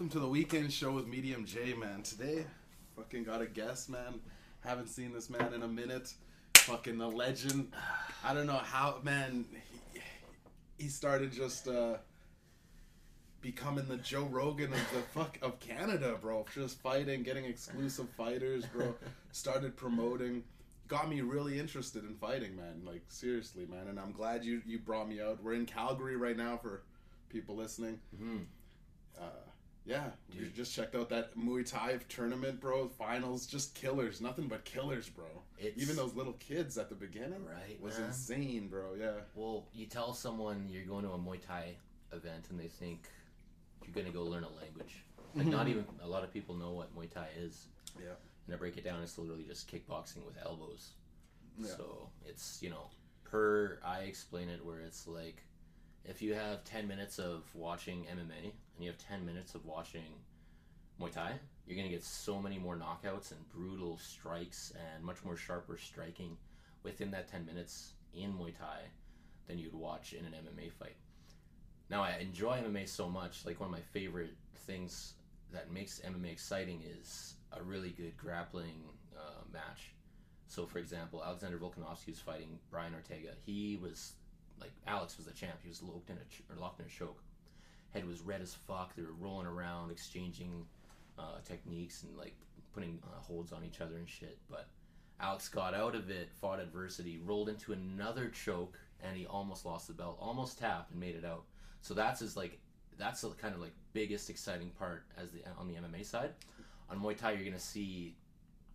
welcome to the weekend show with Mediumjay, man. Today, fucking got a guest, man. Haven't seen this man in a minute. Fucking a legend. I don't know how, man. He, he started just uh, becoming the Joe Rogan of the fuck of Canada, bro. Just fighting, getting exclusive fighters, bro. Started promoting. Got me really interested in fighting, man. Like seriously, man. And I'm glad you you brought me out. We're in Calgary right now for people listening. Mm-hmm. Uh, yeah, you just checked out that Muay Thai tournament, bro. Finals, just killers, nothing but killers, bro. It's- Even those little kids at the beginning, Right, was man. insane, bro. Yeah, Well, you tell someone you're going to a Muay Thai event and they think you're going to go learn a language. Like, not mm-hmm. even a lot of people know what Muay Thai is. yeah, And I break it down, it's literally just kickboxing with elbows. Yeah. So it's, you know, per I explain it where it's like if you have 10 minutes of watching MMA and you have 10 minutes of watching Muay Thai, you're going to get so many more knockouts and brutal strikes and much more sharper striking within that 10 minutes in Muay Thai than you'd watch in an MMA fight. Now, I enjoy MMA so much. Like, one of my favorite things that makes MMA exciting is a really good grappling uh, match. So, for example, Alexander Volkanovski was fighting Brian Ortega. He was like Alex was the champ. He was locked in a ch- or locked in a choke. Head was red as fuck. They were rolling around, exchanging uh, techniques and like putting uh, holds on each other and shit. But Alex got out of it, fought adversity, rolled into another choke, and he almost lost the belt. Almost tapped and made it out. So that's his like that's the kind of like biggest exciting part as the on the MMA side. On Muay Thai, you're gonna see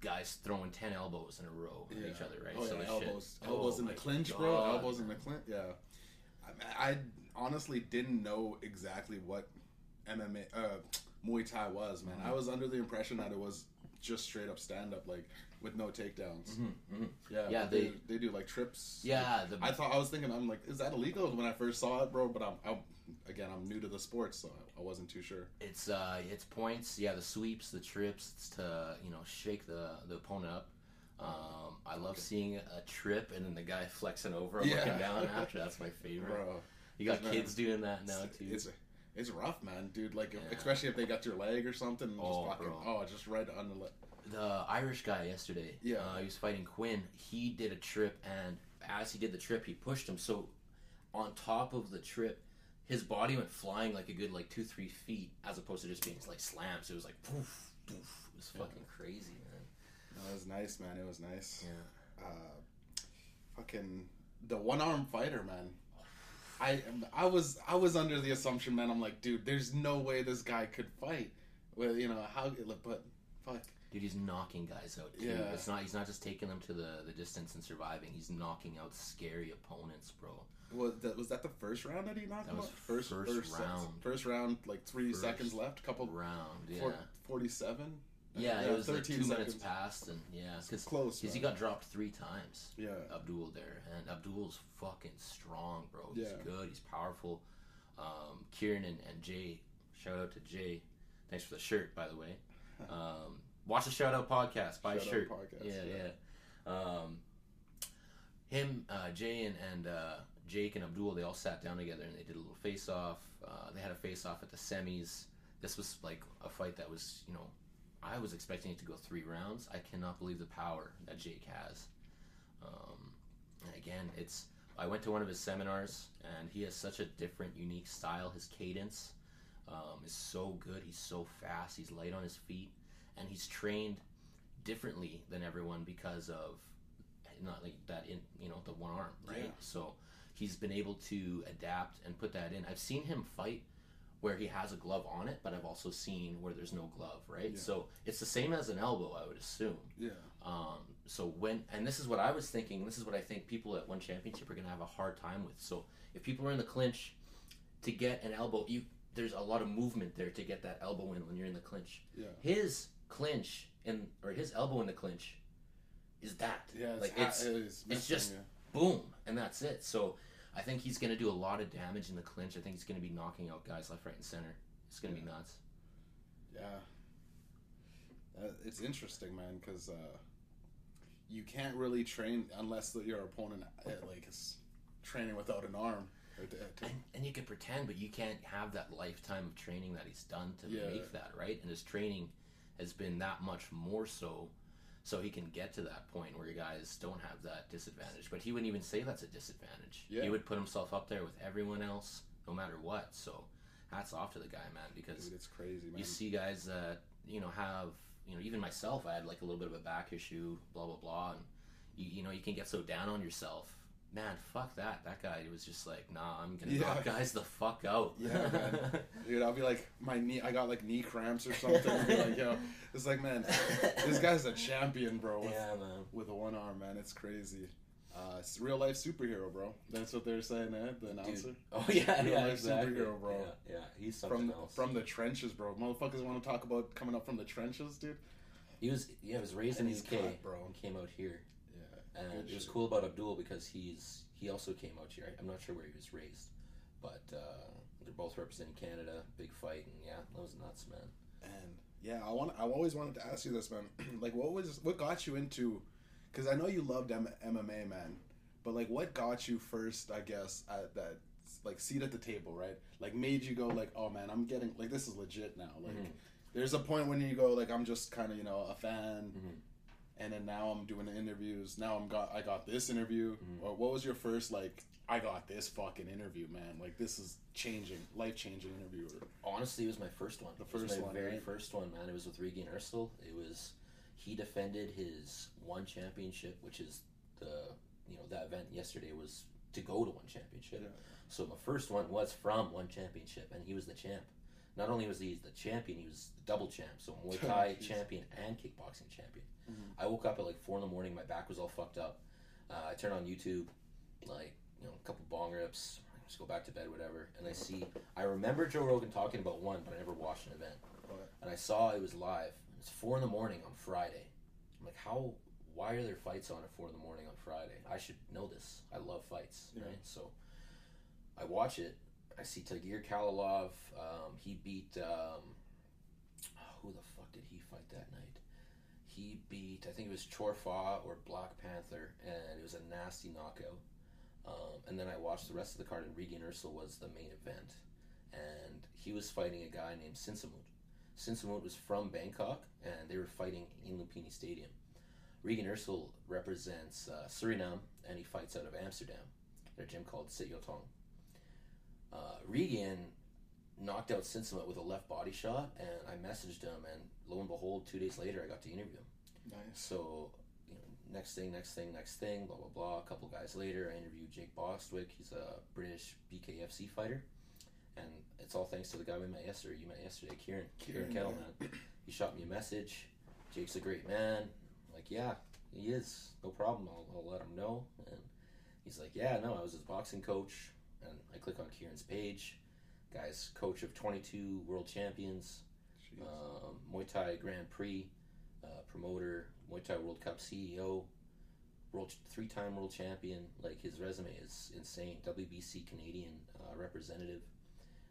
guys throwing ten elbows in a row at yeah. each other, right? Oh, yeah, the elbows, shit- elbows oh in the clinch, bro. Elbows in the clinch. Yeah, I, I honestly didn't know exactly what MMA, uh, Muay Thai was, man. Mm-hmm. I was under the impression that it was just straight up stand up, like with no takedowns. Mhm, mhm. Yeah, Yeah, they, they- they do like trips. Yeah, the I thought I was thinking I'm like, is that illegal when I first saw it, bro? But I'm, I'm again, I'm new to the sports, so I wasn't too sure. It's uh, it's points. Yeah, the sweeps, the trips it's to you know shake the the opponent up. Um, I love seeing a trip and then the guy flexing over and Yeah. looking down after. That's my favorite. Bro, You got man, kids doing that now too. it's it's rough, man, dude. Like, if- Yeah. especially if they got your leg or something, Oh, just fucking, bro. oh, just right on the leg. the Irish guy yesterday. Yeah. uh, he was fighting Quinn. He did a trip, and as he did the trip, he pushed him. So on top of the trip, his body went flying like a good like two three feet, as opposed to just being like slams. It was like poof, poof. It was fucking crazy, man. No, it was nice, man. It was nice. Yeah. Uh, fucking the one arm fighter, man. I I was I was under the assumption, man. I'm like, dude, there's no way this guy could fight. Well, you know how, but fuck. Dude, he's knocking guys out too. Yeah. It's not he's not just taking them to the, the distance and surviving. He's knocking out scary opponents, bro. Was that was that the first round that he knocked That was out? First first sec- round. First round, like three First seconds left. Couple Round, yeah. 47? yeah, it was like two 13 minutes seconds. past, and yeah, because Close. Because he got dropped three times. yeah. Abdul there, and Abdul's fucking strong, bro. He's Yeah. good. He's powerful. Um, Kieran and, and Jay, shout out to Jay. Thanks for the shirt, by the way. Um, watch the shout out podcast. Buy a Shout Out shirt. podcast, yeah, yeah. yeah. Um, him, uh, Jay, and, and uh, Jake and Abdul, they all sat down together and they did a little face off. Uh, they had a face off at the semis. This was like a fight that was, you know, I was expecting it to go three rounds. I cannot believe the power that Jake has. Um, again, it's. I went to one of his seminars, and he has such a different, unique style. His cadence um, is so good. He's so fast. He's light on his feet, and he's trained differently than everyone because of not like that in you know the one arm, right? Yeah. So he's been able to adapt and put that in. I've seen him fight where he has a glove on it, but I've also seen where there's no glove, right? Yeah. So it's the same as an elbow, I would assume. Yeah. Um, so when and this is what I was thinking. This is what I think people at one championship are going to have a hard time with. So if people are in the clinch, to get an elbow, you there's a lot of movement there to get that elbow in when you're in the clinch. Yeah. His clinch and or his elbow in the clinch is that Yeah. It's, like it's it is missing, just- yeah. boom and that's it. So I think he's going to do a lot of damage in the clinch. I think he's going to be knocking out guys left, right, and center. It's going to be nuts. Yeah. Uh, it's interesting, man, because uh, you can't really train unless your opponent uh, like is training without an arm. Or to- to- and, and you can pretend, but you can't have that lifetime of training that he's done to Yeah. make that right. And his training has been that much more so, so he can get to that point where you guys don't have that disadvantage. But he wouldn't even say that's a disadvantage. Yeah. He would put himself up there with everyone else, no matter what. So hats off to the guy, man, because Dude, it's crazy, man. you see guys that you know have you know even myself, I had like a little bit of a back issue, blah blah blah, and you, you know you can get so down on yourself. Man, fuck that. That guy was just like, nah, I'm gonna Yeah. knock guys the fuck out. Yeah, man. Dude, I'll be like, my knee, I got like knee cramps or something. Be like, yo, it's like, man, this guy's a champion, bro. With, yeah, man. with a one arm, man. It's crazy. Uh, it's real life superhero, bro. That's what they're saying, eh? The announcer. Dude. Oh yeah, Real yeah, life exactly. superhero, bro. Yeah, yeah, he's something From else. from the trenches, bro. Motherfuckers want to talk about coming up from the trenches, dude. he was yeah, he was raised And in the UK, cut, bro. and came out here. And Good it was shit. cool about Abdul because he's he also came out here. I'm not sure where he was raised, but uh, they're both representing Canada. Big fight, and yeah, that was nuts, man. And yeah, I want. I always wanted to ask you this, man. like, what was what got you into? Because I know you loved M- MMA, man. But like, what got you first? I guess at that like seat at the table, right? Like, made you go like, oh man, I'm getting like this is legit now. Like, Mhm. there's a point when you go like, I'm just kind of you know a fan. Mhm. And then now I'm doing the interviews. Now I'm got I got this interview. Mhm. Or what was your first like? I got this fucking interview, man. Like this is changing, life changing interview. Honestly, it was my first one. The It was first my one, very right? first one, man. It was with Regian Eersel. It was he defended his one championship, which is the you know that event yesterday was to go to one championship. Yeah. So my first one was from one championship, and he was the champ. Not only was he the champion, he was the double champ. So Muay Thai Jeez. champion and kickboxing champion. Mhm. I woke up at like four in the morning. My back was all fucked up. Uh, I turned on YouTube, like you know, a couple bong rips. Just go back to bed, whatever. And I see. I remember Joe Rogan talking about one, but I never watched an event. Right. And I saw it was live. It's four in the morning on Friday. I'm like, how? Why are there fights on at four in the morning on Friday? I should know this. I love fights, Yeah. right? So I watch it. I see Tagir Khalilov. Um, he beat um, who the fuck did he fight that night? He beat I think it was Chorfa or Black Panther, and it was a nasty knockout. Um, and then I watched the rest of the card, and Regian Eersel was the main event, and he was fighting a guy named Sinsamut. Sinsamut was from Bangkok, and they were fighting in Lumpini Stadium. Regian Eersel represents uh, Suriname, and he fights out of Amsterdam. Their gym called Sityodtong. Uh, Regian knocked out Sinsamut with a left body shot, and I messaged him, and lo and behold, two days later, I got to interview him. Nice. So, you know, next thing, next thing, next thing, blah blah blah. A couple guys later, I interviewed Jake Bostwick. He's a British BKFC fighter, and it's all thanks to the guy we met yesterday. You met yesterday, Kieran. Kieran, Kieran, Kettleman. He shot me a message. Jake's a great man. I'm like, yeah, he is. No problem. I'll, I'll let him know. And he's like, yeah, no, I was his boxing coach. And I click on Kieran's page. Guy's coach of 22 world champions um, Muay Thai Grand Prix uh, promoter, Muay Thai World Cup CEO, world three-time world champion. Like his resume is insane. WBC Canadian uh, representative.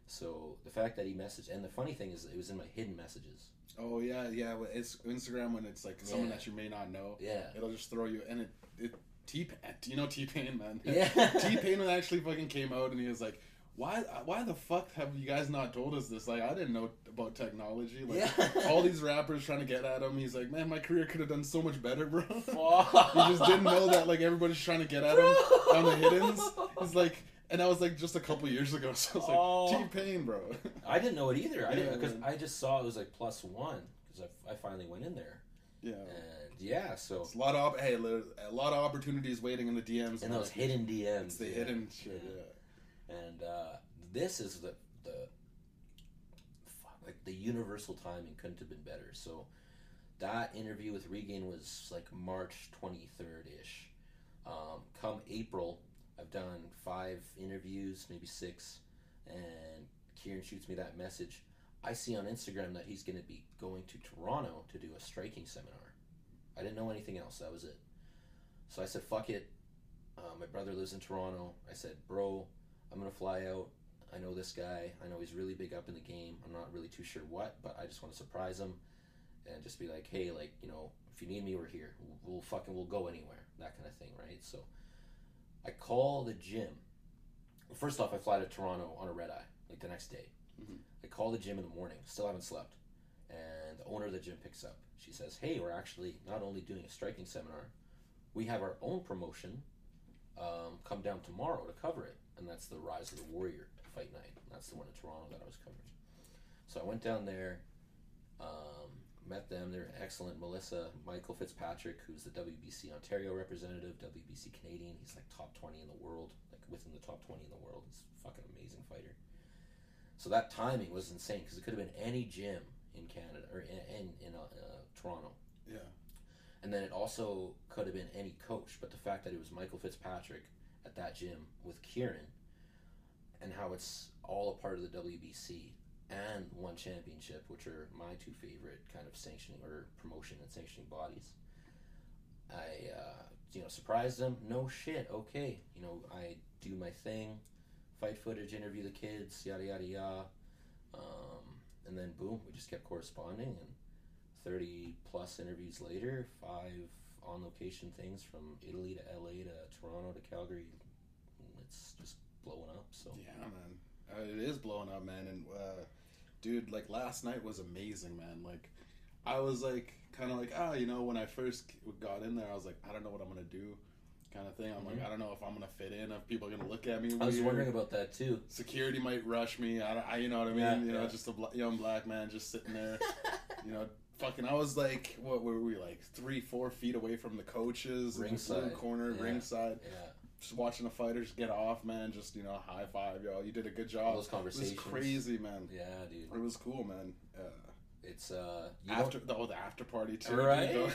So the fact that he messaged, and the funny thing is, it was in my hidden messages. Oh yeah, yeah. It's Instagram when it's like someone Yeah. that you may not know. Yeah, It'll just throw you, and it it T Pain. you know T Pain man. yeah. T Pain actually fucking came out and he was like, "Why why the fuck have you guys not told us this? Like I didn't know about technology. Like Yeah. all these rappers trying to get at him. He's like, man, my career could have done so much better, bro. he just didn't know that like everybody's trying to get at him on the hiddens. He's like, and that was like just a couple years ago. So it's like Oh. T Pain, bro. I didn't know it either. I didn't because. I just saw it was like plus one because I, I finally went in there yeah. and yeah. So It's a lot of hey, a lot of opportunities waiting in the DMs. and those hidden DMs. It's the yeah. hidden shit. Yeah. Yeah. and uh, this is the the like the universal timing couldn't have been better. So that interview with Regian was like March twenty third ish. Um, come April, I've done five interviews, maybe six, and Kieran shoots me that message. I see on Instagram that he's going to be going to Toronto to do a striking seminar. I didn't know anything else. That was it. So I said, "Fuck it." Uh, my brother lives in Toronto. I said, "Bro, I'm gonna fly out. I know this guy. I know he's really big up in the game. I'm not really too sure what, but I just want to surprise him and just be like, hey, like you know, if you need me, we're here. We'll, we'll fucking we'll go anywhere. That kind of thing, right? So I call the gym First off, I fly to Toronto on a red eye, like the next day. Mhm. I call the gym in the morning, still haven't slept. And the owner of the gym picks up. She says, Hey, we're actually not only doing a striking seminar, we have our own promotion. Um, come down tomorrow to cover it. And that's the Rise of the Warrior fight night. That's the one in Toronto that I was covering. So I went down there, um, met them. They're excellent. Melissa, Michael Fitzpatrick, who's the WBC Ontario representative, WBC Canadian. He's like top 20 in the world, like within the top 20 in the world. He's a fucking amazing fighter. So that timing was insane because it could have been any gym in Canada or in, in, in uh, uh, Toronto. Yeah. And then it also could have been any coach, but the fact that it was Michael Fitzpatrick at that gym with Kieran and how it's all a part of the WBC and one championship, which are my two favorite kind of sanctioning or promotion and sanctioning bodies. I, uh, you know, surprised them. No shit. Okay. You know, I do my thing, fight footage, interview the kids, yada, yada, yada. Um, and then boom, we just kept corresponding and 30 plus interviews later, five on location things from Italy to LA to Toronto to Calgary. It's just blowing up. So Yeah, man. Uh, it is blowing up, man. And uh, dude, like last night was amazing, man. Like I was like kind of like ah, you know, when I first got in there, I was like, I don't know what I'm gonna do, kind of thing. I'm like, Mhm. I don't know if I'm gonna fit in. If people are gonna look at me. I was weird. wondering about that too. Security might rush me. I, I you know what I mean. Yeah, you know, yeah. just a bla- young black man just sitting there. you know, fucking. I was like, what were we like three, four feet away from the coaches, in the Ringside, corner, yeah. ringside Yeah, just watching the fighters get off, man. Just you know, high five, yo. You did a good all job. those It was conversations. crazy, man. Yeah, dude. It was cool, man. Uh, It's uh after the, oh, the after party too. Right?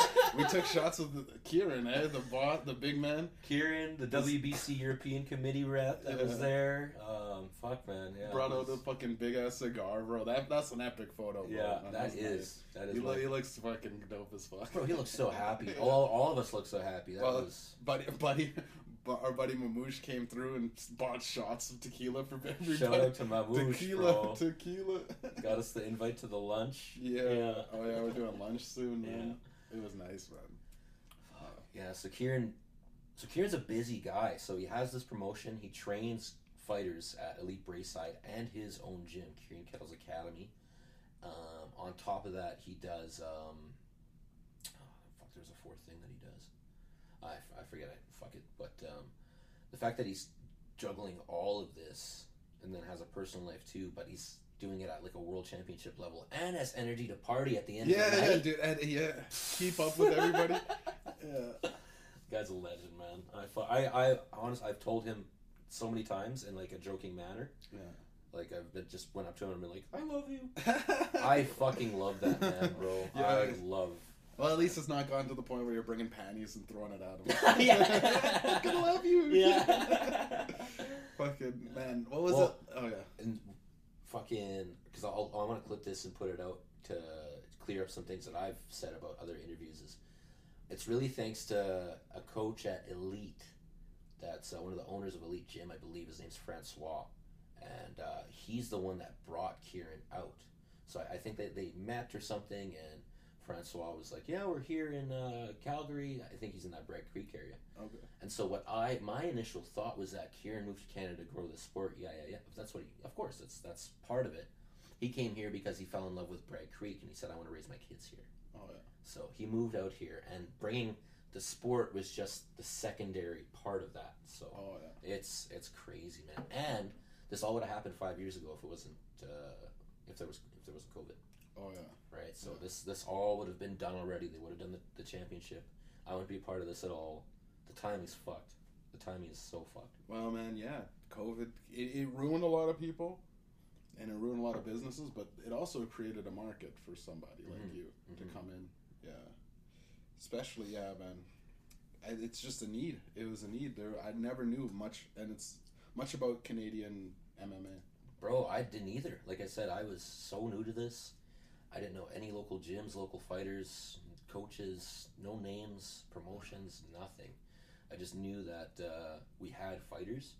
we took shots with the, Kieran, eh, the bot, the big man. Kieran, the WBC European Committee rep that was there. Um, fuck man, yeah. brought it out the fucking big ass cigar, bro. That that's an epic photo, bro. yeah, that that is nice. that is. He, lo- he looks fucking dope as fuck. Bro, he looks so happy. All, all of us look so happy. That Well, was buddy, buddy, bu- our buddy Mamouche came through and bought shots of tequila for everybody. shout out to Mamouche, tequila, bro. tequila. Got us the invite to the lunch. Yeah. Yeah. Oh yeah, we're doing lunch soon, man. It was nice, man. Yeah, so Kieran, so Kieran's a busy guy. So he has this promotion. He trains fighters at Elite Brayside and his own gym, Kieran Keddles Academy. Um, on top of that, he does. Um, oh, fuck, there's a fourth thing that he does. I, I forget. I fuck it. But um, the fact that he's juggling all of this and then has a personal life too, but he's doing it at like a world championship level and has energy to party at the end Yeah, of the yeah, dude. And, yeah, keep up with everybody. yeah. Guy's a legend, man. I, I, I, honest, I've told him so many times in like a joking manner. Yeah. Like I've been, just went up to him and been like, "I love you." I fucking love that man, bro. Yeah. I love. Well, at least it's not gotten to the point where you're bringing panties and throwing it at him. Yeah. Fucking love you. Yeah. Fucking man, what was Well- it? Oh yeah. And fucking, because I'll, I want to clip this and put it out to clear up some things that I've said about other interviews. Is it's really thanks to a coach at Elite, that's uh, one of the owners of Elite Gym, I believe. His name's Francois, and uh, he's the one that brought Kieran out. So I, I think that they met or something, and Francois was like, "Yeah, we're here in uh, Calgary. I think he's in that Bragg Creek area." Okay. And so what I my initial thought was that Kieran moved to Canada to grow the sport. Yeah, yeah, yeah. That's what he. Of course, that's that's part of it. He came here because he fell in love with Bragg Creek, and he said, "I want to raise my kids here." Oh yeah. So he moved out here, and bringing the sport was just the secondary part of that. So Oh yeah. it's it's crazy, man. And this all would have happened five years ago if it wasn't uh, if there was if there wasn't COVID, Oh yeah. right? So Yeah. this this all would have been done already. They would have done the, the championship. I wouldn't be a part of this at all. The timing's fucked. The timing is so fucked. Well, man, yeah. COVID it, it ruined a lot of people, and it ruined a lot of businesses, but it also created a market for somebody like Mhm. you to come in. Yeah. Especially, yeah, man. I, it's just a need. It was a need. There, I never knew much, and it's much about Canadian MMA. Bro, I didn't either. Like I said, I was so new to this. I didn't know any local gyms, local fighters, coaches, no names, promotions, nothing. I just knew that uh, we had fighters,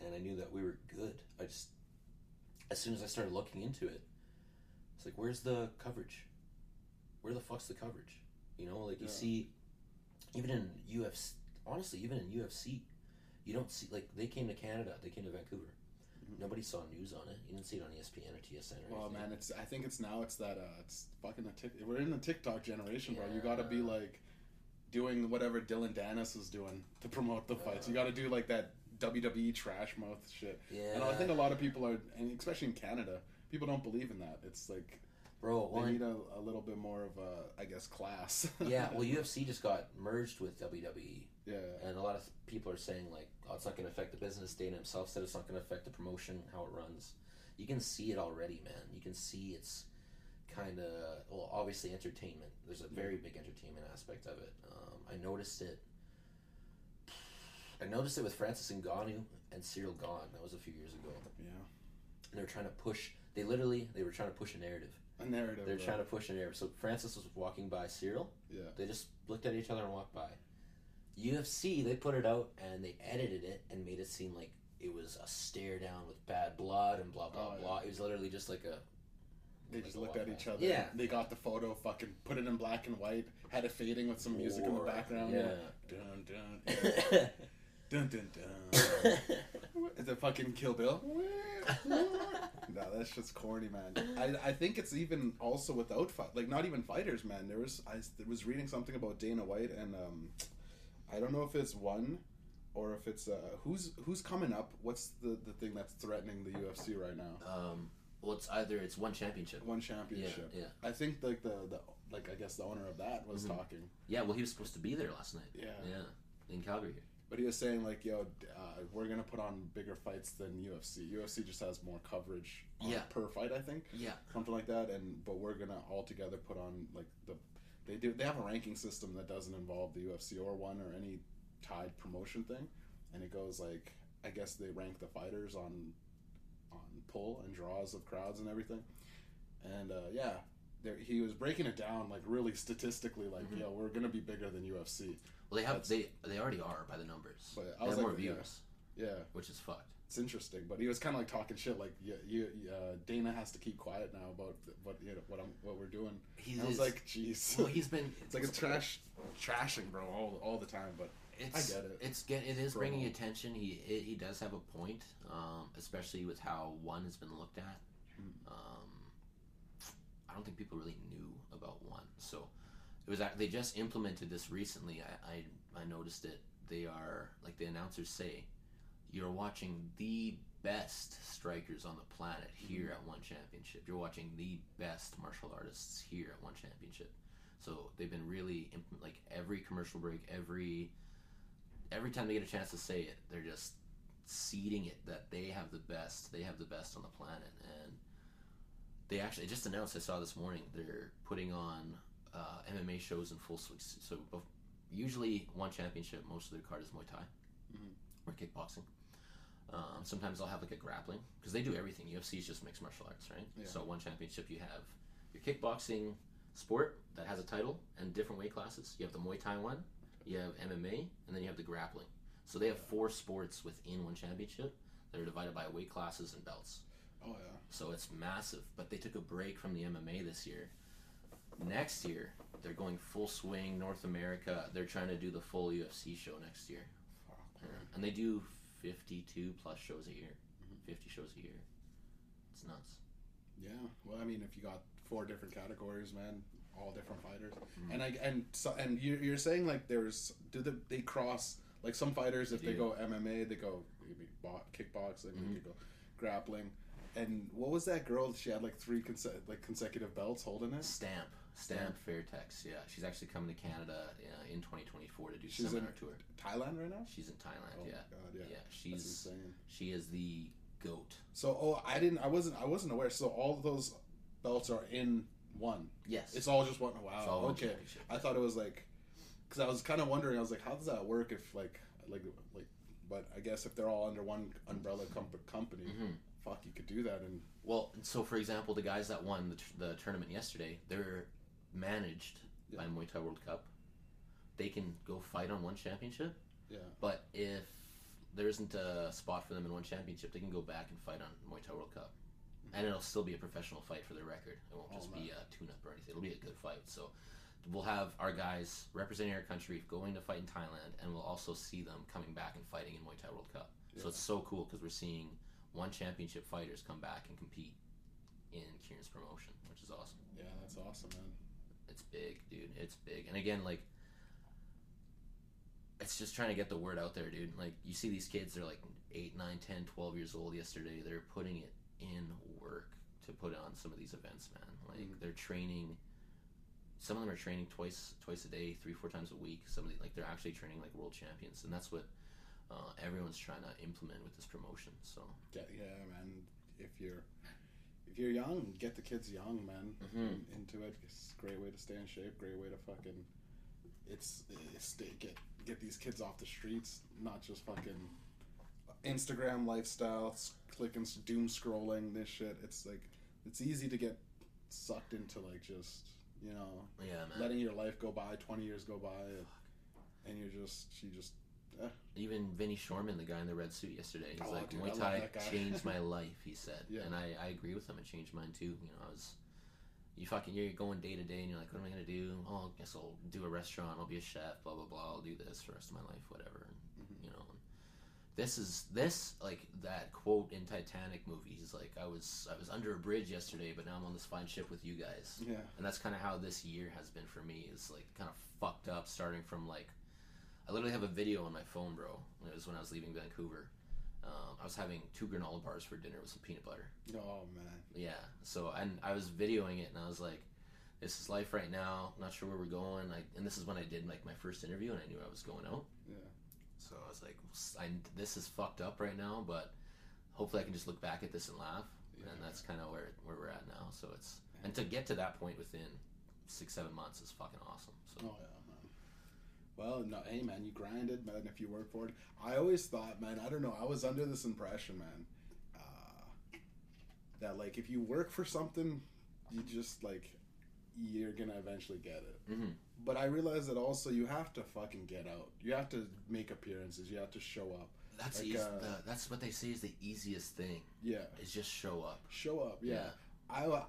and I knew that we were good. I just, as soon as I started looking into it, it's like, where's the coverage? Where the fuck's the coverage? You know, like you see, even in UFC, honestly, even in UFC, You don't see like they came to Canada, they came to Vancouver. Nobody saw news on it. You didn't see it on ESPN or TSN or Well, anything. man, it's. I think it's now. It's that. Uh, it's fucking the tick. We're in the TikTok generation, bro. You got to be Yeah. like doing whatever Dillon Danis is doing to promote the fights. You got to do like that WWE trash mouth shit. yeah, And I think a lot of people are, and especially in Canada, people don't believe in that. It's like bro. they Well, need a, a little bit more of a, I guess, class. yeah, well, UFC just got merged with WWE, yeah. and a lot of people are saying like, "Oh, it's not going to affect the business." Dana himself said it's not going to affect the promotion, how it runs. You can see it already, man. You can see it's kind of well, obviously entertainment. There's a very big entertainment aspect of it. Um, I noticed it. I noticed it with Francis Ngannou and Ciryl Gane. That was a few years ago. Yeah. And they were trying to push. They literally they were trying to push a narrative. A narrative. They're bro. trying to push a narrative. So Francis was walking by Ciryl. Yeah. They just looked at each other and walked by. UFC, they put it out and they edited it and made it seem like it was a stare down with bad blood and blah blah Oh, yeah. blah. It was literally just like a. They like just a looked at each other. Yeah. They got the photo, fucking put it in black and white, had it fading with some music in the background. Yeah. Dun dun. Dun dun dun. Is it fucking Kill Bill? no, that's just corny, man. I, I think it's even also without fight, like not even fighters, man. There was I was reading something about Dana White, and um, I don't know if it's one or if it's uh, who's who's coming up. What's the the thing that's threatening the UFC right now? um, well, it's either it's one championship. One championship. yeah, yeah. I think like the the like I guess the owner of that was Mhm. talking. yeah. Well, he was supposed to be there last night. Yeah. Yeah, in Calgary. But he was saying like, yo, uh, we're gonna put on bigger fights than UFC. UFC just has more coverage Yeah. per fight, I think, Yeah, something like that. And but we're gonna all together put on like the they do they have a ranking system that doesn't involve the UFC or one or any tied promotion thing, and it goes like I guess they rank the fighters on on pull and draws of crowds and everything, and uh, yeah. There, he was breaking it down like really statistically, like Mhm. yo, we're gonna be bigger than UFC. well, they have That's- they they already are by the numbers. But I they was have like, more yeah. Yeah, which is fucked. It's interesting, but he was kind of like talking shit, like yeah, you, uh, Dana has to keep quiet now about what you know, what I'm what we're doing. He's And I was like, jeez, well, he's been it's like it's trash, trashing, bro, all all the time. But It's, I get it. It's get it is Promo. bringing attention. He it, he does have a point, um, especially with how one has been looked at. Mm. Um, I don't think people really knew about one, so it was. They just implemented this recently. I I, I noticed it. They are like the announcers say, you're watching the best strikers on the planet here at One Championship. You're watching the best martial artists here at One Championship. So they've been really imp- like every commercial break, every every time they get a chance to say it, they're just seeding it that they have the best. They have the best on the planet, and they actually just announced. I saw this morning they're putting on uh, MMA shows in full swing. So usually one championship, most of their card is Muay Thai Mhm. or kickboxing. Um, sometimes I'll have like a grappling because they do everything. UFC is just mixed martial arts, right? Yeah. So one championship, you have your kickboxing sport that has a title and different weight classes. You have the Muay Thai one, you have MMA, and then you have the grappling. So they have four sports within one championship that are divided by weight classes and belts. oh yeah, So it's massive. But they took a break from the MMA this year. Next year, they're going full swing North America. They're trying to do the full UFC show next year. Fuck, Yeah. And they do 52 plus shows a year. 50 shows a year. It's nuts. yeah. Well, I mean, if you got four different categories, man, all different fighters, Mhm. and I and so and you, you're saying like there's do the, they cross like some fighters if They they go MMA they go maybe bo- kickboxing Mhm. they could go grappling. And what was that girl? She had like three conse- like consecutive belts holding it. Stamp. Stamp Fairtex. Yeah. She's actually coming to Canada uh, in 2024 to do She's seminar in- tour. Thailand right now. She's in Thailand. Oh yeah. god, yeah, Yeah. that's She's insane. she is the goat. So, oh, I didn't, I wasn't, I wasn't aware. So all of those belts are in one. Yes. It's all just one. Wow. All okay. I thought it was like, because I was kind of wondering. I was like, how does that work if like, like, like, but I guess if they're all under one umbrella comp- company, Mhm. Fuck, you could do that. And Well, so for example, the guys that won the, t- the tournament yesterday, they're managed by Muay Thai World Cup. They can go fight on one championship, yeah, but if there isn't a spot for them in one championship, they can go back and fight on Muay Thai World Cup. Mm-hmm. And it'll still be a professional fight for their record. It won't Oh, just be a tune-up or anything. It'll be a good fight. So we'll have our guys representing our country going to fight in Thailand, and we'll also see them coming back and fighting in Muay Thai World Cup. So it's so cool because we're seeing one championship fighters come back and compete in Kieran's promotion, which is awesome. Yeah, that's awesome, man. It's big, dude. It's big. And again, like, it's just trying to get the word out there, dude. Like, you see these kids, they're like 8, 9, 10, 12 years old yesterday. They're putting it in work to put on some of these events, man. Like, Mhm. they're training. Some of them are training twice, twice a day, three, four times a week. Some of the, like they're actually training like world champions, and that's what uh, everyone's trying to implement with this promotion. So, Get, yeah, man. If you're if you're young, get the kids young, man, Mhm. into it. It's a great way to stay in shape. Great way to fucking. It's, it's stay, get get these kids off the streets, not just fucking Instagram lifestyle, clicking, doom scrolling this shit. It's like it's easy to get sucked into like just you know yeah, man. letting your life go by. Twenty years go by, and, and you're just you just Even Vinny Shorman, the guy in the red suit yesterday, he's Oh, like, dude, Muay Thai changed my life. He said, Yeah. and I, I agree with him. It changed mine too. You know, I was, you fucking, you're going day to day, and you're like, what am I gonna do? Oh, I guess I'll do a restaurant. I'll be a chef. Blah blah blah. I'll do this for the rest of my life. Whatever. And, Mhm. You know, this is this like that quote in Titanic movie. He's like, I was I was under a bridge yesterday, but now I'm on this fine ship with you guys. yeah. And that's kind of how this year has been for me. Is like kind of fucked up, starting from like, I literally have a video on my phone, bro. It was when I was leaving Vancouver. Um, I was having two granola bars for dinner with some peanut butter. Oh man. Yeah. So and I was videoing it, and I was like, "This is life right now. Not sure where we're going." I, and this is when I did like my first interview, and I knew I was going out. Yeah. So I was like, I, "This is fucked up right now, but hopefully I can just look back at this and laugh." Yeah. And that's kind of where where we're at now. So it's and to get to that point within six seven months is fucking awesome. So Oh yeah. Well, no, hey man, you grinded, man. If you work for it, I always thought, man. I don't know. I was under this impression, man, uh, that like if you work for something, you just like you're gonna eventually get it. Mhm. But I realized that also you have to fucking get out. You have to make appearances. You have to show up. that's Like, easy, uh, the, that's what they say is the easiest thing Yeah, is just show up. show up. Yeah. Yeah. I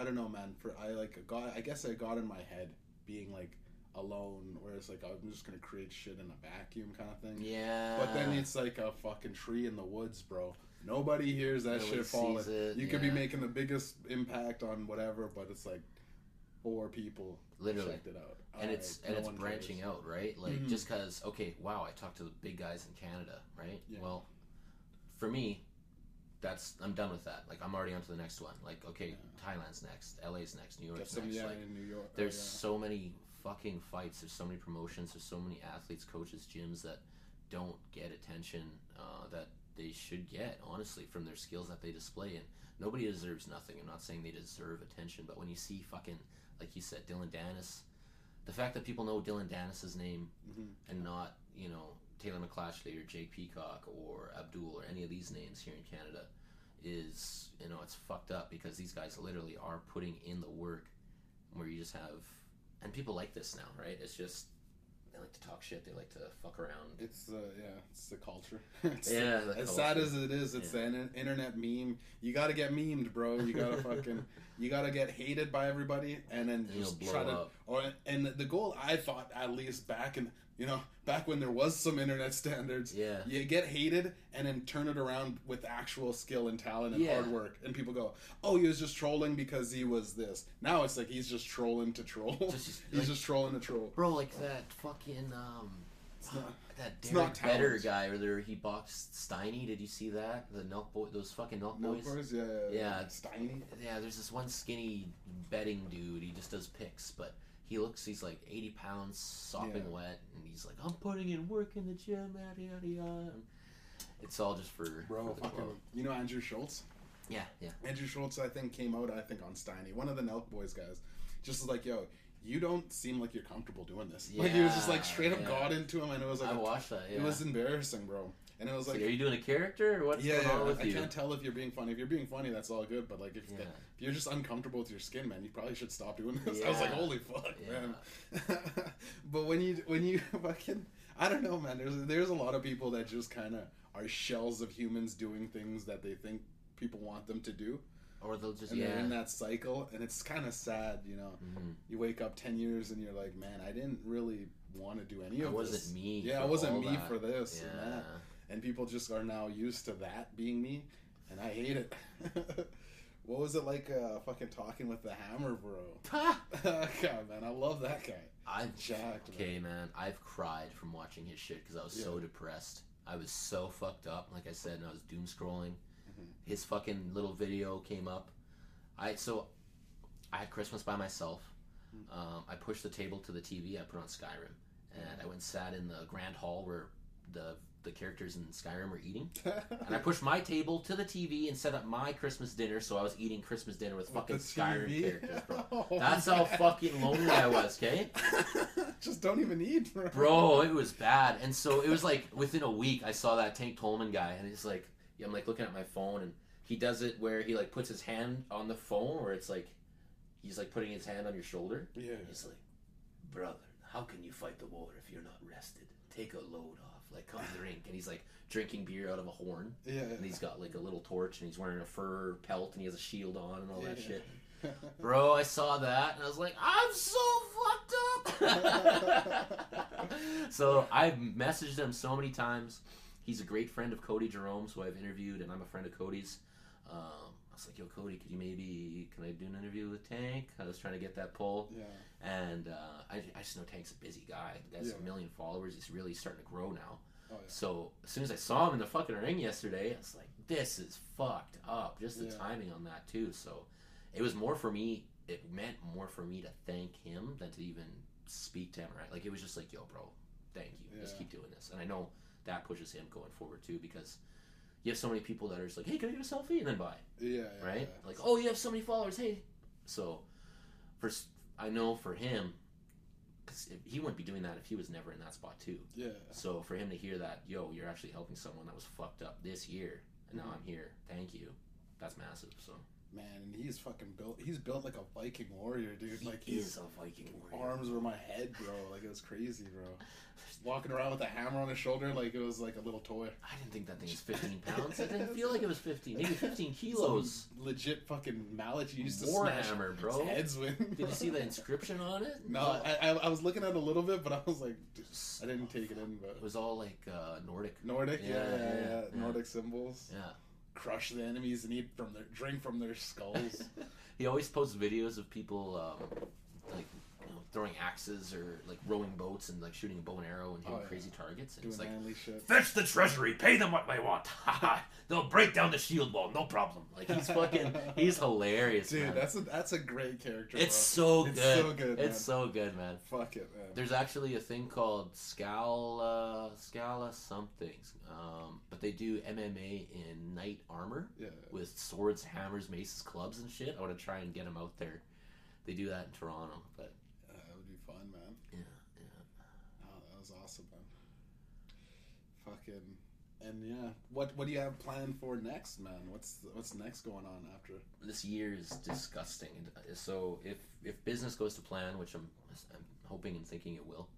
I don't know, man. For I like got. I guess I got in my head being like alone, where it's like I'm just gonna create shit in a vacuum kind of thing. Yeah. But then it's like a fucking tree in the woods, bro. Nobody hears that Nobody shit falling. it, you could be making the biggest impact on whatever, but it's like four people Literally. checked it out, and All it's right, and no it's branching cares. out, right? Like Mhm. just because okay, wow, I talked to the big guys in Canada, right? Yeah. Well, for me, that's I'm done with that. Like I'm already on to the next one. Like okay, Yeah. Thailand's next, LA's next, New York's next. like, New York. oh, there's yeah. so many fucking fights. There's so many promotions. There's so many athletes, coaches, gyms that don't get attention uh, that they should get. Honestly, from their skills that they display, and nobody deserves nothing. I'm not saying they deserve attention, but when you see fucking like you said, Dillon Danis, the fact that people know Dillon Danis's name Mhm. and not you know Taylor McClatchley or Jake Peacock or Abdul or any of these names here in Canada is you know it's fucked up because these guys literally are putting in the work where you just have and people like this now right it's just they like to talk shit they like to fuck around It's uh, yeah, it's the culture. It's Yeah, the as sad as it is, it's Yeah. the in- internet meme. You got to get memed, bro. You got to fucking, you got to get hated by everybody, and then And just blow try to. up. Or and the goal, I thought at least back in you know back when there was some internet standards. yeah You get hated and then turn it around with actual skill and talent and Yeah. hard work, and people go, "Oh, he was just trolling because he was this." Now it's like he's just trolling to troll. Just- he's like- just trolling to troll. bro like that fucking um not- that Derek Better guy or there he boxed Steiny did you see that the Nelk boy those fucking Nelk No, boys boys, yeah, yeah, Yeah. Steiny. Yeah, there's this one skinny betting dude. He just does picks, but he looks, he's like 80 pounds, sopping Yeah. wet, and he's like, I'm putting in work in the gym, yada, yada, yada. It's all just for, Bro, for the fucking, you know Andrew Schulz? Yeah, yeah. Andrew Schulz, I think, came out, I think, on Steiny, one of the Nelk Boys guys. Just was like, yo, you don't seem like you're comfortable doing this. like, he was just like straight up yeah. got into him, and it was like, I a- watched that, yeah. it was embarrassing, bro. And it was like, like, are you doing a character, or what's yeah, going yeah, on with I you? can't tell if you're being funny. If you're being funny, that's all good. But like, if, Yeah. if you're just uncomfortable with your skin, man, you probably should stop doing this. I was like, holy fuck, Yeah. man. but when you when you fucking, I don't know, man. There's there's a lot of people that just kind of are shells of humans doing things that they think people want them to do. or they'll just and yeah. they're in that cycle, and it's kind of sad, you know. Mhm. You wake up ten years and you're like, man, I didn't really want to do any It of it wasn't this. me. Yeah, it wasn't me that. for this Yeah. And people just are now used to that being me, and I hate it. what was it like uh, fucking talking with the hammer, bro? God, man, I love that guy. I'm Jacked, okay, man. I've cried from watching his shit because I was so depressed. I was so fucked up. Like I said, and I was doom scrolling. Mhm. His fucking little video came up. I so I had Christmas by myself. Mm. Um, I pushed the table to the TV. I put on Skyrim, and I went and sat in the grand hall where the the characters in Skyrim were eating. And I pushed my table to the TV and set up my Christmas dinner, so I was eating Christmas dinner with, With fucking Skyrim characters, bro. Oh, That's how fucking lonely I was, okay? Just don't even eat, bro. Bro, it was bad. And so it was like within a week, I saw that Tank Tolman guy, and he's like, yeah, I'm like looking at my phone, and he does it where he like puts his hand on the phone, where it's like he's like putting his hand on your shoulder. Yeah. He's like, brother, how can you fight the war if you're not rested? Take a load off, like come drink. And he's like drinking beer out of a horn, Yeah. and he's got like a little torch, and he's wearing a fur pelt, and he has a shield on, and all that Yeah. shit. Bro, I saw that and I was like, I'm so fucked up. so I've messaged him so many times. He's a great friend of Cody Jerome's, who I've interviewed, and I'm a friend of Cody's. Um, I was like, Yo, Cody, could you maybe can I do an interview with Tank? I was trying to get that pull, yeah. and uh, I, I just know Tank's a busy guy. The guy's Yeah. a million followers. He's really starting to grow now. Oh, yeah. So as soon as I saw him in the fucking ring yesterday, I was like, "This is fucked up." Just the Yeah. timing on that too. So it was more for me. It meant more for me to thank him than to even speak to him. Right? Like it was just like, "Yo, bro, thank you. Just keep doing this." And I know that pushes him going forward too because you have so many people that are just like, "Hey, can I get a selfie?" and then buy. Yeah. yeah, Right? yeah. Like, "Oh, you have so many followers. Hey." So for I know for him. Because he wouldn't be doing that if he was never in that spot too. Yeah. So for him to hear that, yo, you're actually helping someone that was fucked up this year, and now Mhm. I'm here. Thank you. That's massive. So Man, and he's fucking built. He's built like a Viking warrior, dude. he like he's a Viking warrior. arms were my head, bro. Like it was crazy, bro. Walking around with a hammer on his shoulder, like it was like a little toy. I didn't think that thing was 15 pounds. I didn't feel like it was 15. Maybe 15 kilos. Some legit fucking mallet you used to Warhammer, smash bro. heads with. Did you see the inscription on it? No, I, I, I was looking at it a little bit, but I was like, I didn't take it in. But It was all like uh, Nordic. Nordic, Yeah, yeah, yeah, yeah, yeah. Nordic symbols. Yeah. Crush the enemies and eat from their drink from their skulls. he always posts videos of people um, throwing axes or like rowing boats and like shooting a bow and arrow and hitting Oh, yeah. crazy targets. And Doing it's like, shit. Fetch the treasury, pay them what they want. They'll break down the shield wall, no problem. Like he's fucking, he's hilarious, Dude, man. that's a that's a great character. it's bro. so It's good. so good, It's man. so good, man. Fuck it, man. There's actually a thing called Scala, Scala something, um, but they do MMA in knight armor Yeah. with swords, hammers, maces, clubs, and shit. I want to try and get them out there. They do that in Toronto, but Uh, that would be fun, man. yeah, yeah. Oh, that was awesome, man. Fucking and yeah, what what do you have planned for next, man? What's what's next going on after? this year is disgusting. So if if business goes to plan, which I'm I'm hoping and thinking it will,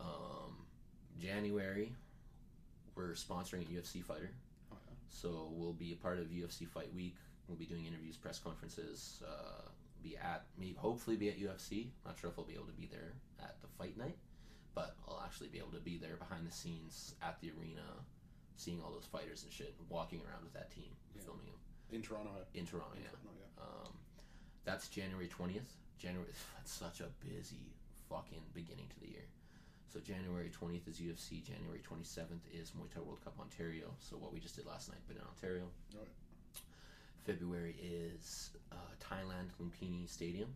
um, January we're sponsoring a UFC fighter. Oh, yeah. So we'll be a part of UFC Fight Week. We'll be doing interviews, press conferences. Uh, be at maybe hopefully be at UFC. Not sure if I'll be able to be there at the fight night, but I'll actually be able to be there behind the scenes at the arena, seeing all those fighters and shit, walking around with that team, Yeah. filming them In Toronto, in Toronto. In Yeah. Toronto, yeah. Um, that's January 20th. January, that's such a busy fucking beginning to the year. So January 20th is UFC. January 27th is Muay Thai World Cup Ontario. So what we just did last night, but in Ontario. Right. February is uh, Thailand Lumpini Stadium.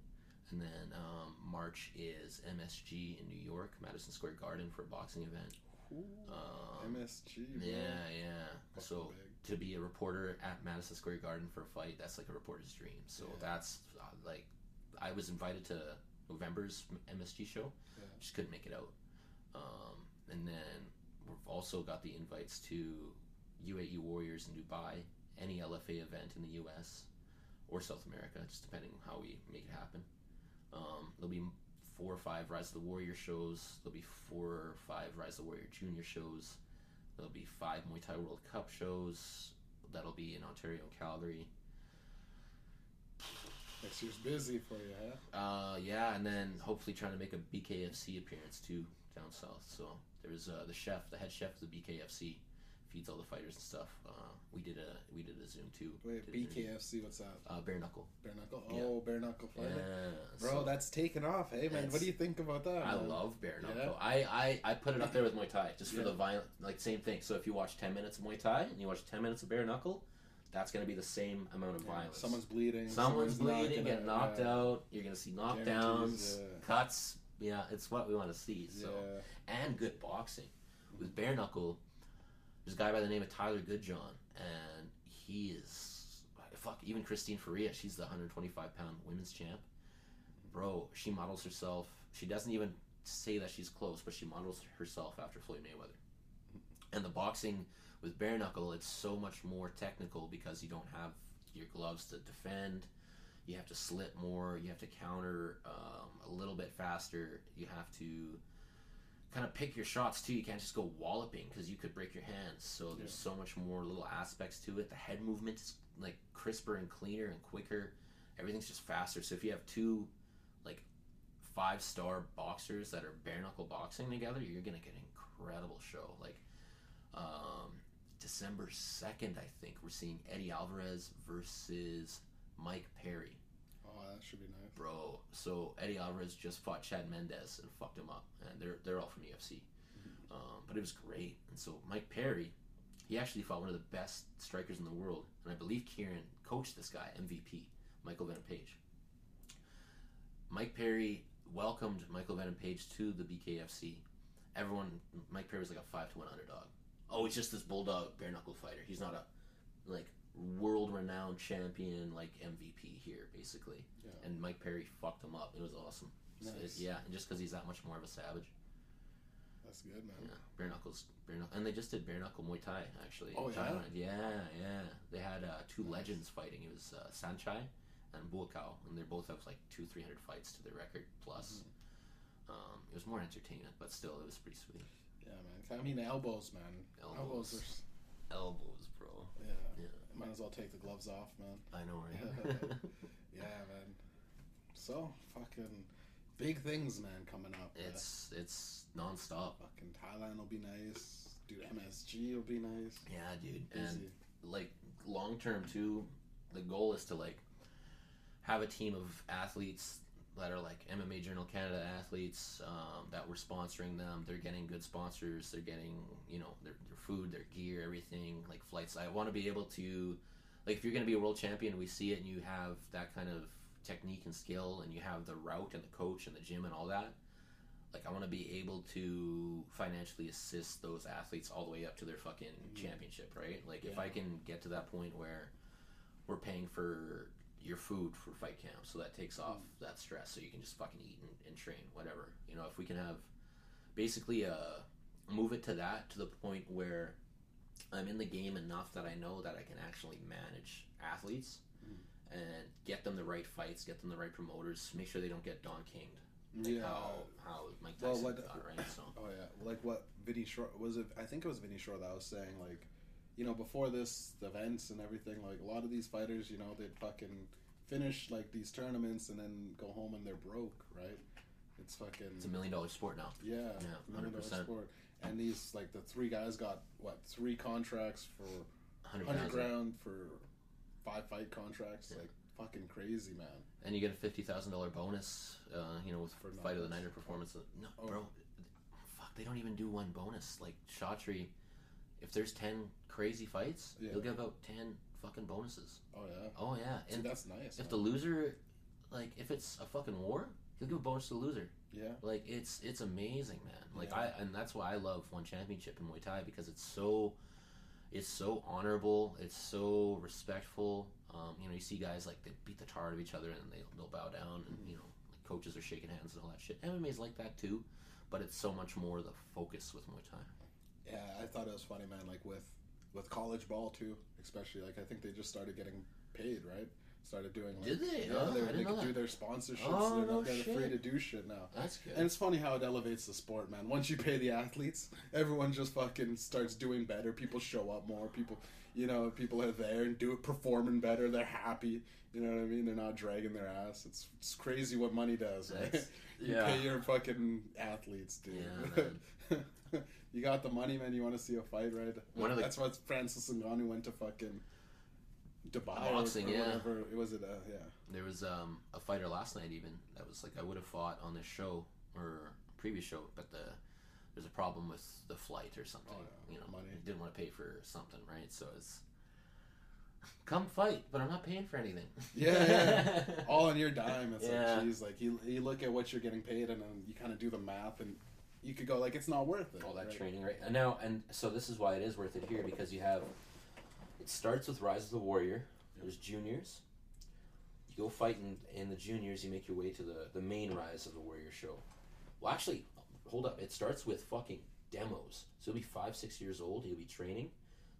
And then um, March is MSG in New York, Madison Square Garden for a boxing event. Um, MSG. Bro. yeah, yeah. Fucking So big. to be a reporter at Madison Square Garden for a fight, that's like a reporter's dream. So Yeah. that's uh, like, I was invited to November's MSG show, Yeah. just couldn't make it out. Um, and then we've also got the invites to UAE Warriors in Dubai, any LFA event in the US or South America, just depending on how we make it happen. Um, there'll be four or five Rise of the Warrior shows. There'll be four or five Rise of the Warrior Junior shows. There'll be five Muay Thai World Cup shows. That'll be in Ontario and Calgary. Next year's busy for you, huh? Uh, yeah, and then hopefully trying to make a BKFC appearance too down south. So there's uh, the chef, the head chef of the BKFC, feeds all the fighters and stuff. Uh, we did a we did a Zoom too. Wait, Did. BKFC, what's that? Uh, bare knuckle. Bare knuckle. Yeah. Oh, bare knuckle Yeah. Bro, so that's taken off. Hey man, what do you think about that? I man? love bare Yeah. knuckle. I, I I put it up there with Muay Thai just for Yeah. the violent, like same thing. So if you watch ten minutes of Muay Thai and you watch ten minutes of bare knuckle, that's gonna be the same amount of Yeah, violence. Someone's bleeding. Someone's not bleeding, getting knocked yeah, out. You're gonna see knockdowns, yeah. cuts. Yeah, it's what we want to see. So Yeah. and good boxing. With bare knuckle, there's a guy by the name of Tyler Goodjohn, and he is fuck. Even Christine Ferea, she's the 125 pound women's champ. Bro, she models herself. She doesn't even say that she's close, but she models herself after Floyd Mayweather. And the boxing with bare knuckle, it's so much more technical because you don't have your gloves to defend. You have to slip more. You have to counter um, a little bit faster. You have to kind of pick your shots too. You can't just go walloping because you could break your hands. So there's so much more little aspects to it. The head movement is like crisper and cleaner and quicker. Everything's just faster. So if you have two like five star boxers that are bare knuckle boxing together, you're gonna get an incredible show. Like um, December second, I think we're seeing Eddie Alvarez versus Mike Perry. Oh, that should be nice. Bro, so Eddie Alvarez just fought Chad Mendes and fucked him up, and they're they're all from UFC. Um, but it was great, and so Mike Perry, he actually fought one of the best strikers in the world, and I believe Kieran coached this guy, MVP, Michael Venom Page. Mike Perry welcomed Michael Venom Page to the BKFC. Everyone, Mike Perry was like a five to one underdog. Oh, he's just this bulldog bare knuckle fighter. He's not a like world renowned champion like MVP here, basically Yeah. and Mike Perry fucked him up. It was awesome. So Nice. yeah, and just because he's that much more of a savage. That's good, man. Yeah, bare knuckles, bare knuckle, and they just did bare knuckle Muay Thai actually. Oh, yeah? Thailand. yeah, yeah. They had uh, two legends fighting. It was uh, Saenchai and Buakaw, and they both have like two, three hundred fights to their record plus. Mm-hmm. Um, it was more entertainment, but still, it was pretty sweet. Yeah, man. I mean, elbows, man. Elbows. Elbows, are. Elbows, bro. Yeah. Yeah, Might as well take the gloves off, man. I know, right? Yeah, man. So fucking big things, man, coming up. it's it's nonstop. fucking Thailand will be nice. Dude, MSG will be nice. Yeah, dude, and like long term too the goal is to like have a team of athletes that are like mma journal canada athletes um, that we're sponsoring them. They're getting good sponsors. They're getting you know their, their food their gear everything like flights. I want to be able to like if you're going to be a world champion we see it and you have that kind of technique and skill and you have the route and the coach and the gym and all that like i want to be able to financially assist those athletes all the way up to their fucking championship right? Like if i can get to that point where we're paying for your food for fight camp. So that takes off that stress. So you can just fucking eat and, and train whatever. You know if we can have basically uh move it to that to the point where i'm in the game enough that i know that i can actually manage athletes and get them the right fights get them the right promoters make sure they don't get don kinged like Yeah. how how mike Well, tyson what- got right? So Oh yeah, like what Vinny Shore was it? I think it was Vinny Shore that was saying like, you know, before this the events and everything, like a lot of these fighters, you know, they'd fucking finish like these tournaments and then go home and they're broke, right? It's fucking it's a million dollar sport now yeah, Yeah, million dollar 100%. sport. And these like the three guys got what three contracts for 100 hundred grand for five fight contracts, Yeah. like fucking crazy, man. and you get a fifty thousand dollar bonus. Uh, you know, with For fight of the night or performance. No, Oh. bro, fuck, they don't even do one bonus. Like Chatri, if there's ten crazy fights, Yeah. you'll give out ten fucking bonuses. Oh yeah, Oh yeah, See, and that's nice. if man. the loser, like if it's a fucking war, he'll give a bonus to the loser. yeah, Like it's it's amazing, man. Like Yeah. I and that's why I love one championship in Muay Thai because it's so it's so honorable. It's so respectful. Um, you know, you see guys like they beat the tar out of each other and they they'll bow down and Mm-hmm. you know like coaches are shaking hands and all that shit. MMA is like that too, but it's so much more the focus with Muay Thai. Yeah, I thought it was funny, man. Like with with college ball too, especially. Like I think they just started getting paid, right? Started doing. Like, Did they? Yeah, Oh, they, they could do their sponsorships. Oh, they're no not, they're free to do shit now. That's good. And it's funny how it elevates the sport, man. Once you pay the athletes, everyone just fucking starts doing better. People show up more. People, you know, people are there and do it performing better. They're happy. You know what I mean? They're not dragging their ass. It's it's crazy what money does. Right? You yeah. pay your fucking athletes, dude. Yeah, you got the money, man. You want to see a fight, right? One of the- That's what Francis Ngannou went to fucking Dubai Boxing, or, or yeah. whatever. It was it. Uh, yeah. There was um, a fighter last night even that was like I would have fought on this show or previous show, but the there's a problem with the flight or something. Oh, yeah. You know, Money. didn't want to pay for something, right? So it's come fight, but I'm not paying for anything. Yeah, yeah. all on your dime. It's Yeah. like, geez, like you, you look at what you're getting paid, and then you kind of do the math, and you could go like, it's not worth it. all that right? training, right? And now, and so this is why it is worth it here because you have. It starts with Rise of the Warrior. There's juniors. You go fight in, in the juniors. You make your way to the the main Rise of the Warrior show. Well, actually, hold up. It starts with fucking demos. So he'll be five, six years old. He'll be training.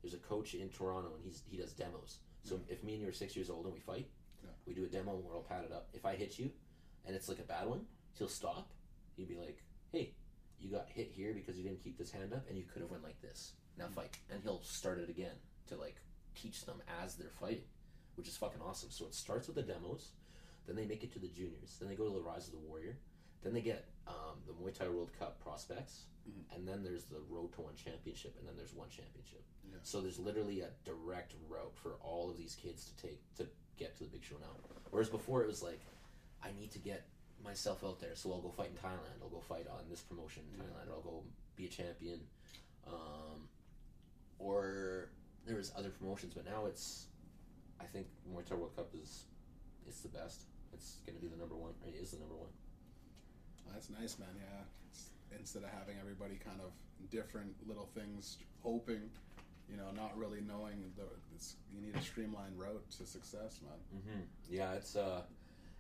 There's a coach in Toronto, and he's he does demos. So mm-hmm. if me and you are six years old and we fight, Yeah. we do a demo. We're all padded up. If I hit you, and it's like a bad one, he'll stop. He'd be like, "Hey, you got hit here because you didn't keep this hand up, and you could have went like this. Now fight." And he'll start it again to like teach them as they're fighting, which is fucking awesome. So it starts with the demos, then they make it to the juniors, then they go to the Rise of the Warrior, then they get um, the Muay Thai World Cup prospects, Mhm. and then there's the Road to One Championship, and then there's one championship. Yeah. So there's literally a direct route for all of these kids to take to get to the big show now. Whereas before it was like, I need to get myself out there, so I'll go fight in Thailand. I'll go fight on this promotion in Thailand. I'll go be a champion. Um, or there was other promotions, but now it's, I think Muay Thai World Cup is, it's the best. It's gonna be the number one. It is the number one. That's nice, man. Yeah. It's, instead of having everybody kind of different little things, hoping, you know, not really knowing the, it's, you need a streamlined route to success, man. Mm-hmm. Yeah, it's uh,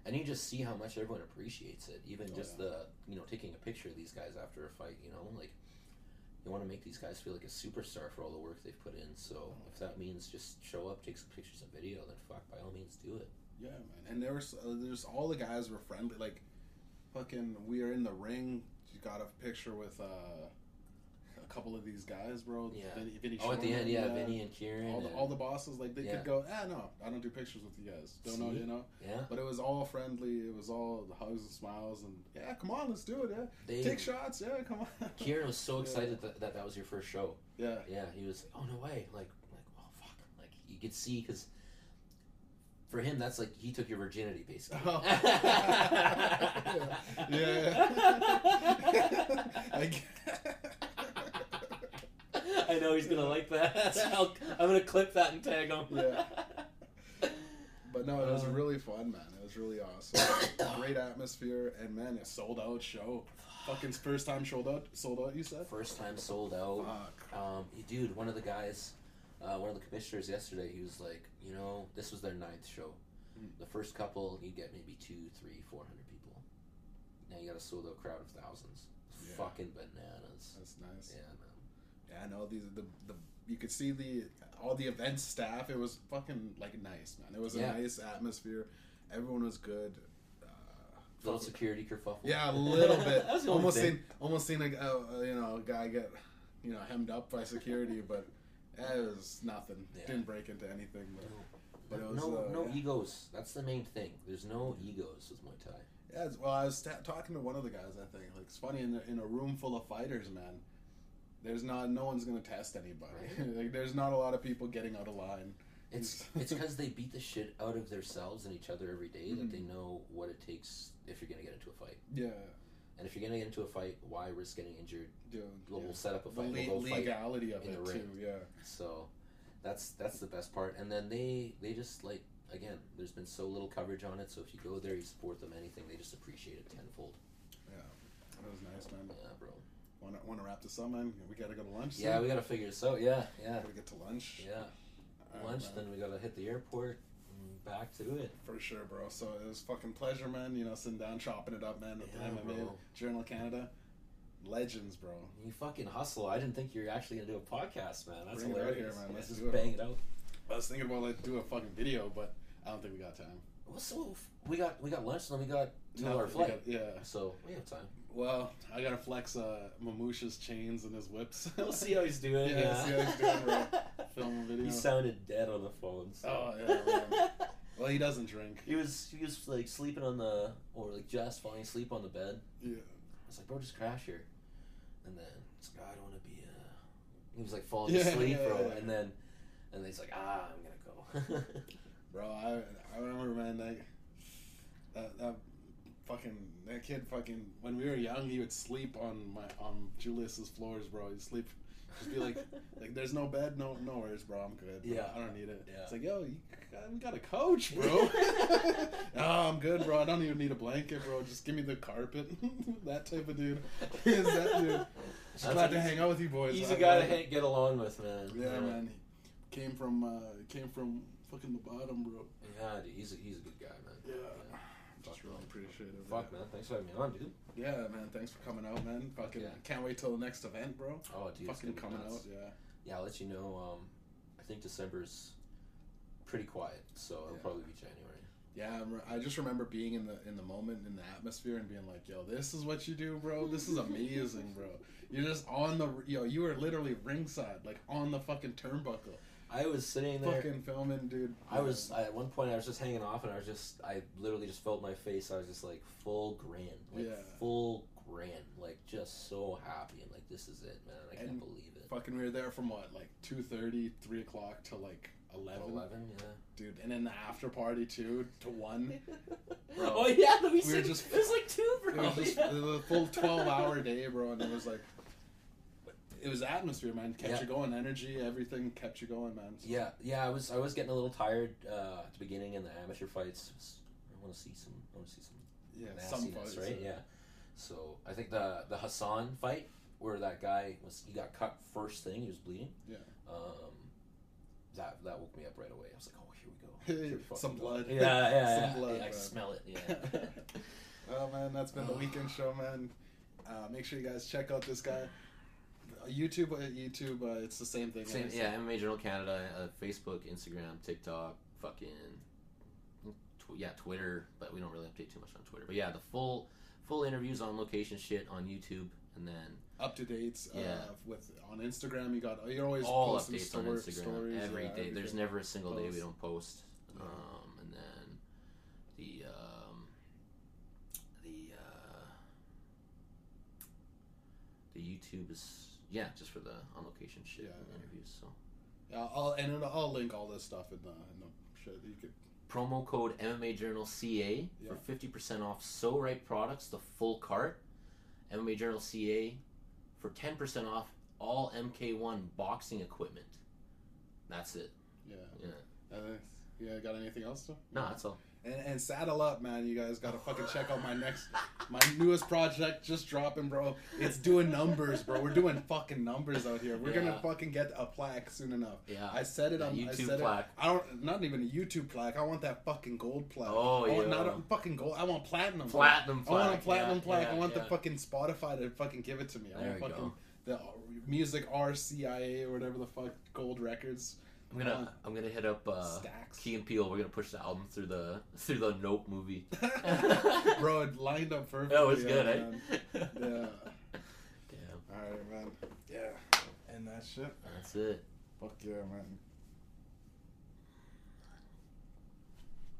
and you just see how much everyone appreciates it. Even Oh, just yeah. the you know taking a picture of these guys after a fight. You know, like you want to make these guys feel like a superstar for all the work they've put in. So Oh. if that means just show up, take some pictures and video, then fuck, by all means, do it. Yeah, man. And there was uh, there's all the guys were friendly. Like, fucking, we are in the ring. You got a picture with uh, couple of these guys, bro. Yeah. Vinny, Vinny Oh, at the end, yeah, Vinny and Kieran. All the, and- all the bosses, like they Yeah. could go, ah, no, I don't do pictures with you guys. Don't know, you know. yeah, But it was all friendly. It was all the hugs and smiles and yeah, come on, let's do it. Yeah, they. take shots. Yeah, come on. Kieran was so Yeah. excited that, that that was your first show. Yeah, Yeah, he was. like, Oh no way! Like, like, oh fuck! Like you could see because for him, that's like he took your virginity, basically. Oh. yeah. I g- I know he's gonna like that. I'll, I'm gonna clip that and tag him. Yeah. But no, it was Uh, really fun, man. It was really awesome. Great atmosphere, and man, a sold out show. Fucking first time sold out. Sold out. You said. First time sold out. Fuck. Um, dude, one of the guys, uh, one of the commissioners yesterday, he was like, you know, this was their ninth show. Mm. The first couple, you get maybe two, three, four hundred people. Now you got a sold out crowd of thousands. Yeah. Fucking bananas. That's nice. Yeah, man. Yeah, I know these the the you could see the all the event staff. It was fucking like nice, man. It was a nice atmosphere. Everyone was good. Uh, Little fucking- security kerfuffle. yeah, a little bit. almost seen almost seen a uh, you know a guy get you know hemmed up by security, but it was nothing. Yeah. Didn't break into anything. But, but it was no, uh, no yeah. egos. That's the main thing. There's no egos with Muay Thai. Yeah, well, I was ta- talking to one of the guys. I think like it's funny in a, in a room full of fighters, man. There's not no one's gonna test anybody. Right. like there's not a lot of people getting out of line. It's it's because they beat the shit out of themselves and each other every day that they mm-hmm. know what it takes if you're gonna get into a fight. Yeah, And if you're gonna get into a fight, why risk getting injured? dude. We'll, yeah. set up a The fight. le- we'll go fight. legality of it the too. Yeah. So that's that's the best part. And then they they just like again, there's been so little coverage on it. So if you go there, you support them, anything, they just appreciate it tenfold. Yeah, that was nice, man. Yeah, bro. Want to want to wrap this up, man? We gotta go to lunch. Yeah, soon. we gotta figure this out. Yeah, yeah, We gotta get to lunch. yeah. All right, Lunch, man. then we gotta hit the airport. Back to it. For sure, bro. So it was fucking pleasure, man. You know, sitting down, chopping it up, man. At Yeah, the MMA bro. Journal Canada, legends, bro. You fucking hustle. I didn't think you were actually gonna do a podcast, man. That's Bring it out hilarious. here, man. Yeah, Let's just it. bang it out. I was thinking about like do a fucking video, but I don't think we got time. Well, so we got we got lunch, and then we got till No, our we flight. got- yeah. So we have time. Well, I gotta flex uh, Mamusha's chains and his whips. We'll see how he's doing. Yeah, Yeah, see how he's doing, film video. He sounded dead on the phone. So. Oh, yeah, well, he doesn't drink. He was he was like sleeping on the or like just falling asleep on the bed. Yeah. I was like, bro, just crash here. And then it's like, "Oh, I don't want to be. Uh... He was like falling Yeah, asleep, yeah, bro. And then and then he's like, ah, I'm gonna go. Bro, I I remember, man, like that that fucking that kid fucking when we were young, he would sleep on my on Julius's floors, bro. He'd sleep, just be like, like there's no bed, no no worries, bro. I'm good. bro. Yeah. I don't need it. Yeah. It's like, yo, you got, we got a coach, bro. oh, I'm good, bro. I don't even need a blanket, bro. Just give me the carpet. that type of dude. Is that dude? Just glad to hang out with you boys. He's a guy to get along with, man. Yeah, man. He came from uh came from fucking the bottom, bro. Yeah, dude, he's a, he's a good guy, man. Yeah. Just Fuck, really man. appreciate it. Fuck, man. Thanks for having me on, dude. Yeah, man. Thanks for coming out, man. Fucking Yeah. can't wait till the next event, bro. Oh, dude. it's Fucking gonna coming nuts. out, yeah. Yeah, I'll let you know. Um, I think December's pretty quiet, so it'll Yeah. probably be January. Yeah, I'm, re- I just remember being in the in the moment in the atmosphere and being like, "Yo, this is what you do, bro. This is amazing, bro. You're just on the yo. You were literally ringside, like on the fucking turnbuckle, I was sitting there. fucking filming, dude. I was I, at one point I was just hanging off and I was just I literally just felt my face. I was just like full grin, like Yeah. full grin, like just so happy and like this is it, man. I can't believe it. fucking. We were there from what, like 2.30, 3 o'clock to like 11. 11, yeah. dude. And then the after party too to one. Bro. oh yeah, we, were said, just- it was like two, It bro. was just yeah. it a full twelve hour day, bro, and it was like, it was atmosphere, man. Kept Yeah. you going, energy, everything kept you going, man. So- yeah, yeah. I was I was getting a little tired uh, at the beginning in the amateur fights. I want to see some. I want to see some yeah, some fights, right? Yeah. So I think the the Hassan fight where that guy was he got cut first thing, he was bleeding. Yeah. Um, that that woke me up right away. I was like, oh, here we go. Here we Some go. blood. Yeah, yeah, Some yeah. blood, Yeah, I smell it. Yeah. Well, man, that's been the weekend show, man. Uh, make sure you guys check out this guy. Uh, YouTube, uh, YouTube, uh, it's the same thing. Same, yeah, MMA Journal Canada, uh, Facebook, Instagram, TikTok, fucking, tw- yeah, Twitter, but we don't really update too much on Twitter. But yeah, the full full interviews on location shit on YouTube, and then Up to dates. Uh, Yeah. With on Instagram, you got you're always all posting updates on Instagram stories every yeah, day. There's never a single day we don't post. Yeah. Um, and then the um, the uh, the YouTube is yeah, just for the on location shit Yeah. and interviews. So Yeah, I'll and I'll link all this stuff in the in the shit. You could promo code MMA Journal CA Yeah. for fifty percent off So Right products, the full cart. MMA Journal CA for ten percent off all MK1 boxing equipment. That's it. yeah. Yeah. Uh, yeah, got anything else to? No, that's all. And, and saddle up, man. You guys gotta fucking check out my next, my newest project just dropping, bro. It's doing numbers, bro. We're doing fucking numbers out here. We're gonna fucking get a plaque soon enough. Yeah. I said it on I YouTube said plaque. It, I don't, not even a YouTube plaque. I want that fucking gold plaque. Oh, I want yeah. Not a fucking gold. I want platinum. Platinum I want a platinum yeah, plaque. I yeah, want the fucking Spotify to fucking give it to me. I There want fucking go. the music RCIA or whatever the fuck gold records. I'm gonna I'm gonna hit up uh, Stacks. Key and Peele. We're gonna push the album through the through the Nope movie. bro, it lined up perfectly. That was good, man. eh? Yeah. Damn, All right, man. Yeah. And that shit. that's it. Fuck yeah, man.